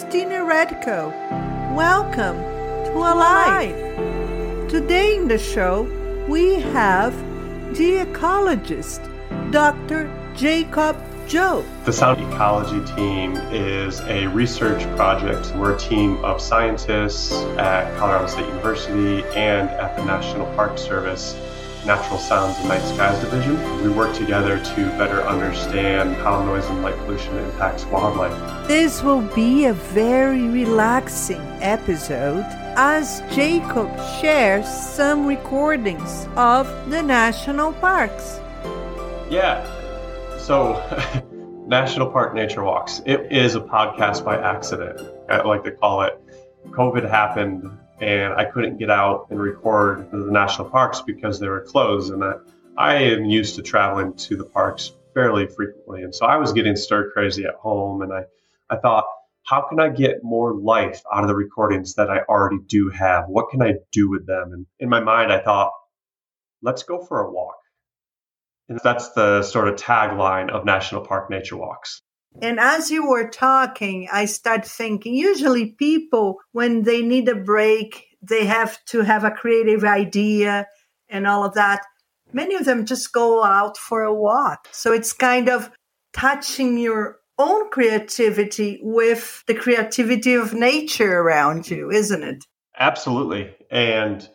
Christina Redko. Welcome to Alive. Today in the show, we have the ecologist, Dr. Jacob Job. The Sound Ecology Team is a research project. We're a team of scientists at Colorado State University and at the National Park Service Natural Sounds and Night Skies Division. We work together to better understand how noise and light pollution impacts wildlife. This will be a very relaxing episode as Jacob shares some recordings of the national parks. Yeah. So, National Park Nature Walks. It is a podcast by accident. I like to call it. COVID happened and I couldn't get out and record the national parks because they were closed. And I, I am used to traveling to the parks fairly frequently. And so I was getting stir crazy at home. And I, I thought, how can I get more life out of the recordings that I already do have? What can I do with them? And in my mind, I thought, let's go for a walk. And that's the sort of tagline of National Park Nature Walks. And as you were talking, I start thinking usually people, when they need a break, they have to have a creative idea and all of that. Many of them just go out for a walk. So it's kind of touching your own creativity with the creativity of nature around you, isn't it? Absolutely. And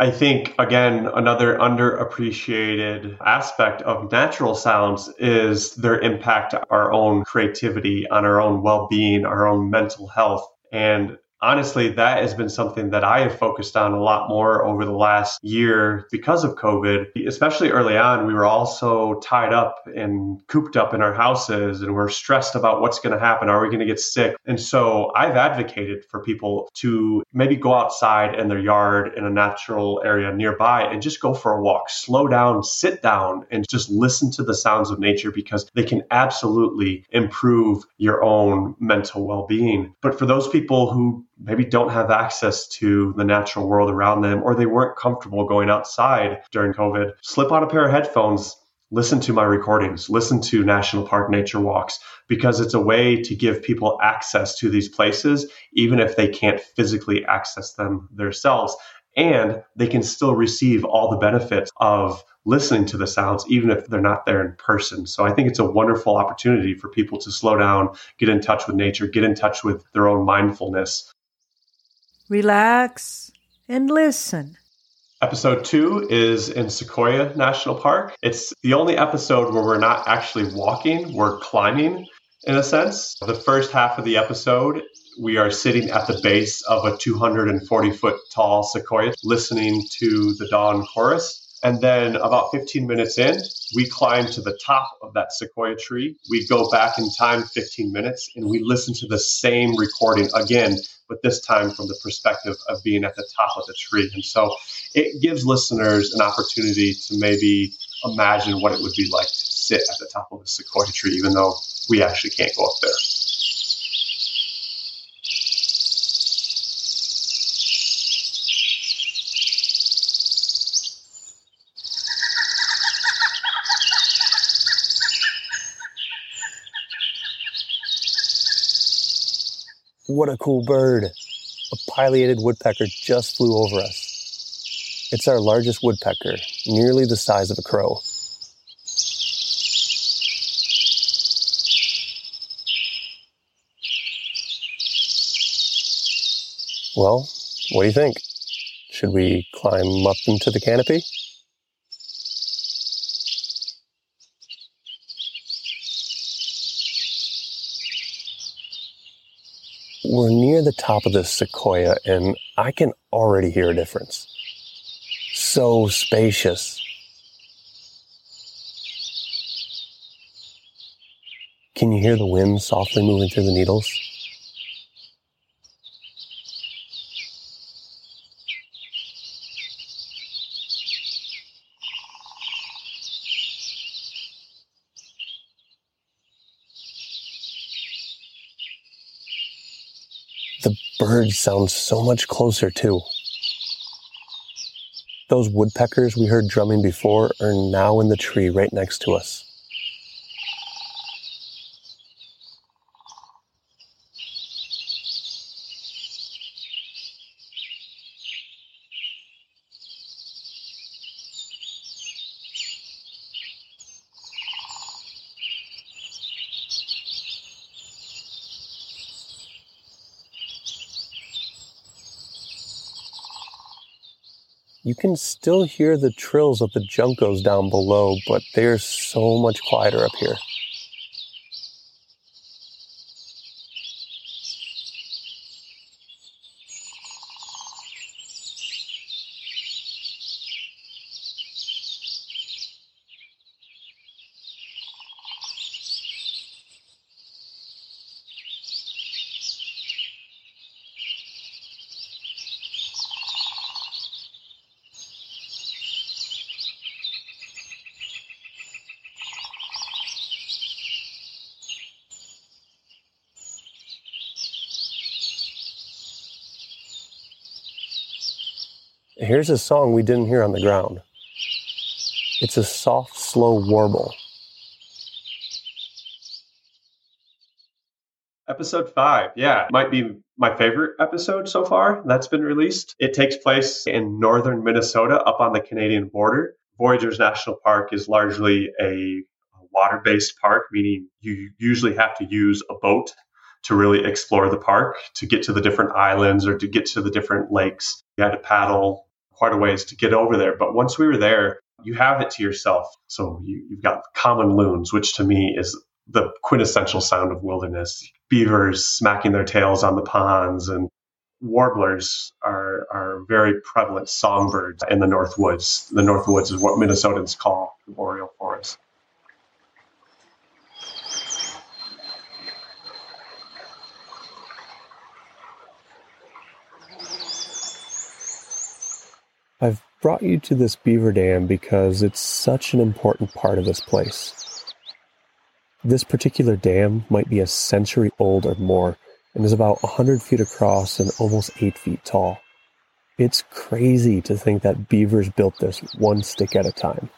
I think, again, another underappreciated aspect of natural sounds is their impact on our own creativity, on our own well being, our own mental health. And honestly, that has been something that I have focused on a lot more over the last year because of COVID. Especially early on, we were all so tied up and cooped up in our houses and we're stressed about what's going to happen. Are we going to get sick? And so I've advocated for people to maybe go outside in their yard in a natural area nearby and just go for a walk, slow down, sit down, and just listen to the sounds of nature because they can absolutely improve your own mental well being. But for those people who maybe don't have access to the natural world around them or they weren't comfortable going outside during COVID, slip on a pair of headphones, listen to my recordings, listen to National Park Nature Walks, because it's a way to give people access to these places, even if they can't physically access them themselves. And they can still receive all the benefits of listening to the sounds, even if they're not there in person. So I think it's a wonderful opportunity for people to slow down, get in touch with nature, get in touch with their own mindfulness, relax, and listen. Episode two is in Sequoia National Park. It's the only episode where we're not actually walking, we're climbing in a sense. The first half of the episode, we are sitting at the base of a 240 foot tall sequoia listening to the dawn chorus. And then about 15 minutes in, we climb to the top of that sequoia tree. We go back in time 15 minutes and we listen to the same recording again but this time from the perspective of being at the top of the tree. And so it gives listeners an opportunity to maybe imagine what it would be like to sit at the top of a sequoia tree, even though we actually can't go up there. What a cool bird. A pileated woodpecker just flew over us. It's our largest woodpecker, nearly the size of a crow. Well, what do you think? Should we climb up into the canopy? We're near the top of this sequoia and I can already hear a difference. So spacious. Can you hear the wind softly moving through the needles? Birds sound so much closer too. Those woodpeckers we heard drumming before are now in the tree right next to us. You can still hear the trills of the juncos down below, but they're so much quieter up here. Here's a song we didn't hear on the ground. It's a soft, slow warble. Episode five, yeah, might be my favorite episode so far that's been released. It takes place in northern Minnesota up on the Canadian border. Voyageurs National Park is largely a water based park, meaning you usually have to use a boat to really explore the park to get to the different islands or to get to the different lakes. You had to paddle quite a ways to get over there. But once we were there, you have it to yourself. So you, you've got common loons, which to me is the quintessential sound of wilderness. Beavers smacking their tails on the ponds and warblers are, are very prevalent songbirds in the North Woods. The North Woods is what Minnesotans call the boreal forest. I've brought you to this beaver dam because it's such an important part of this place. This particular dam might be a century old or more and is about 100 feet across and almost 8 feet tall. It's crazy to think that beavers built this one stick at a time.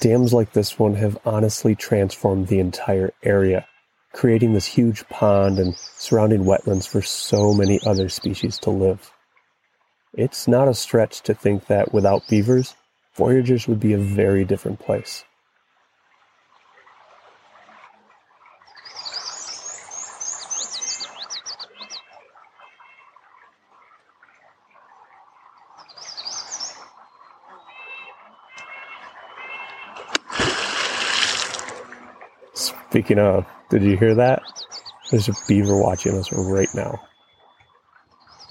Dams like this one have honestly transformed the entire area, creating this huge pond and surrounding wetlands for so many other species to live. It's not a stretch to think that without beavers, Voyageurs would be a very different place. Speaking of, did you hear that? There's a beaver watching us right now.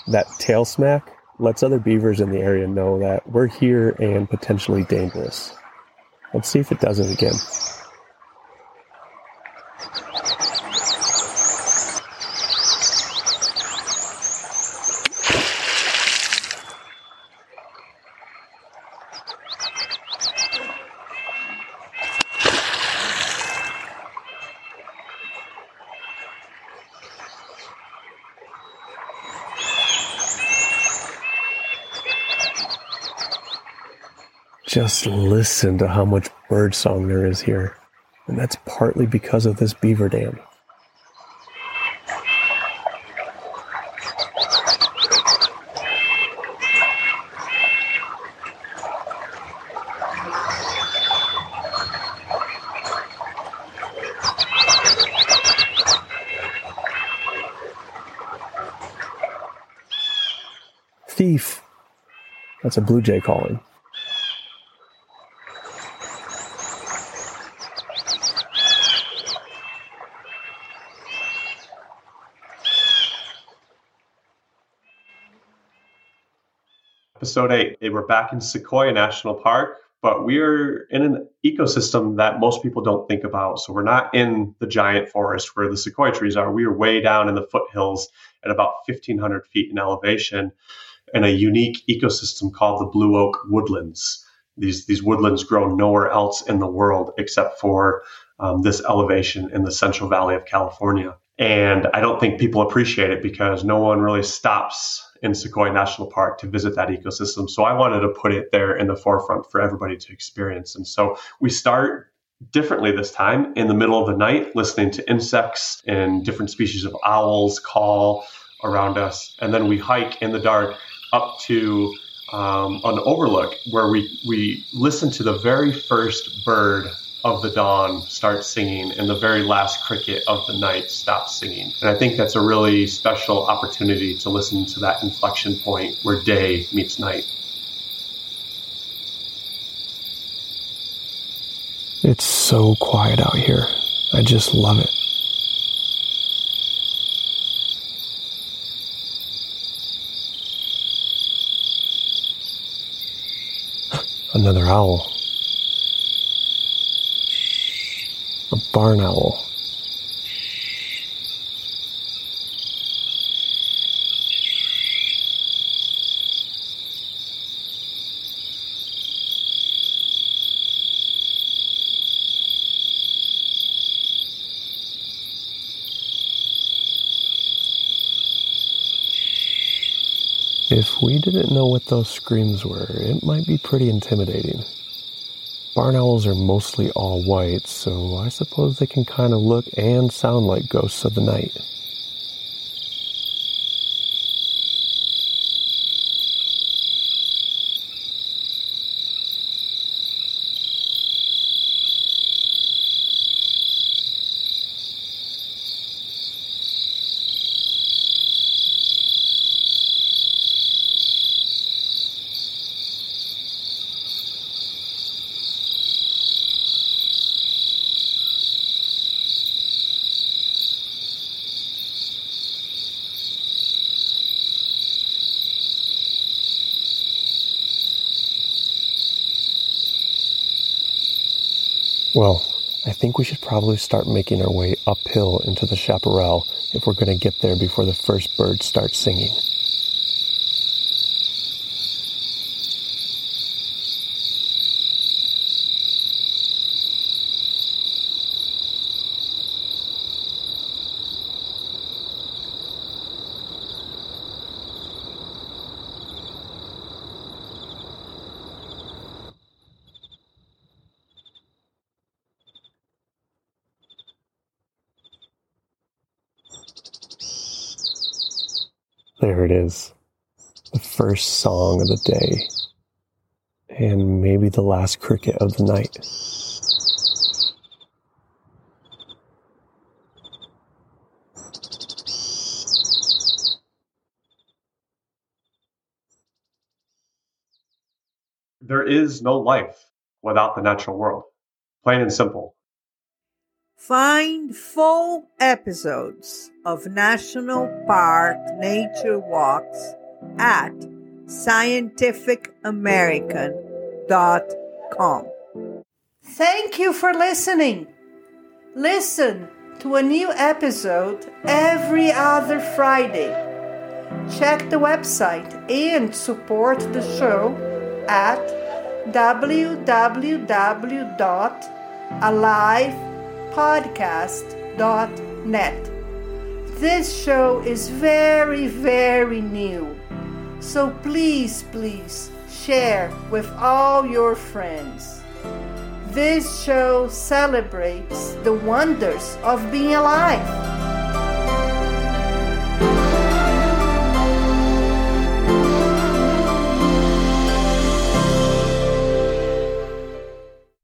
That tail smack lets other beavers in the area know that we're here and potentially dangerous. Let's see if it does it again. Just listen to how much birdsong there is here. And that's partly because of this beaver dam. Thief. That's a blue jay calling. Episode eight. We're back in Sequoia National Park, but we're in an ecosystem that most people don't think about. So we're not in the giant forest where the sequoia trees are. We are way down in the foothills at about 1,500 feet in elevation in a unique ecosystem called the Blue Oak Woodlands. These, these woodlands grow nowhere else in the world except for um, this elevation in the Central Valley of California. And I don't think people appreciate it because no one really stops in Sequoia National Park to visit that ecosystem. So I wanted to put it there in the forefront for everybody to experience. And so we start differently this time in the middle of the night, listening to insects and different species of owls call around us. And then we hike in the dark up to um, an overlook where we, we listen to the very first bird of the dawn starts singing and the very last cricket of the night stops singing. And I think that's a really special opportunity to listen to that inflection point where day meets night. It's so quiet out here. I just love it. Another owl. A barn owl. If we didn't know what those screams were, it might be pretty intimidating. Barn owls are mostly all white, so I suppose they can kind of look and sound like ghosts of the night. Well, I think we should probably start making our way uphill into the chaparral if we're going to get there before the first bird starts singing. There it is. The first song of the day. And maybe the last cricket of the night. There is no life without the natural world. Plain and simple. Find full episodes of National Park Nature Walks at scientificamerican.com. Thank you for listening. Listen to a new episode every other Friday. Check the website and support the show at www.alivepodcast.net. This show is very, very new. So please, please share with all your friends. This show celebrates the wonders of being alive.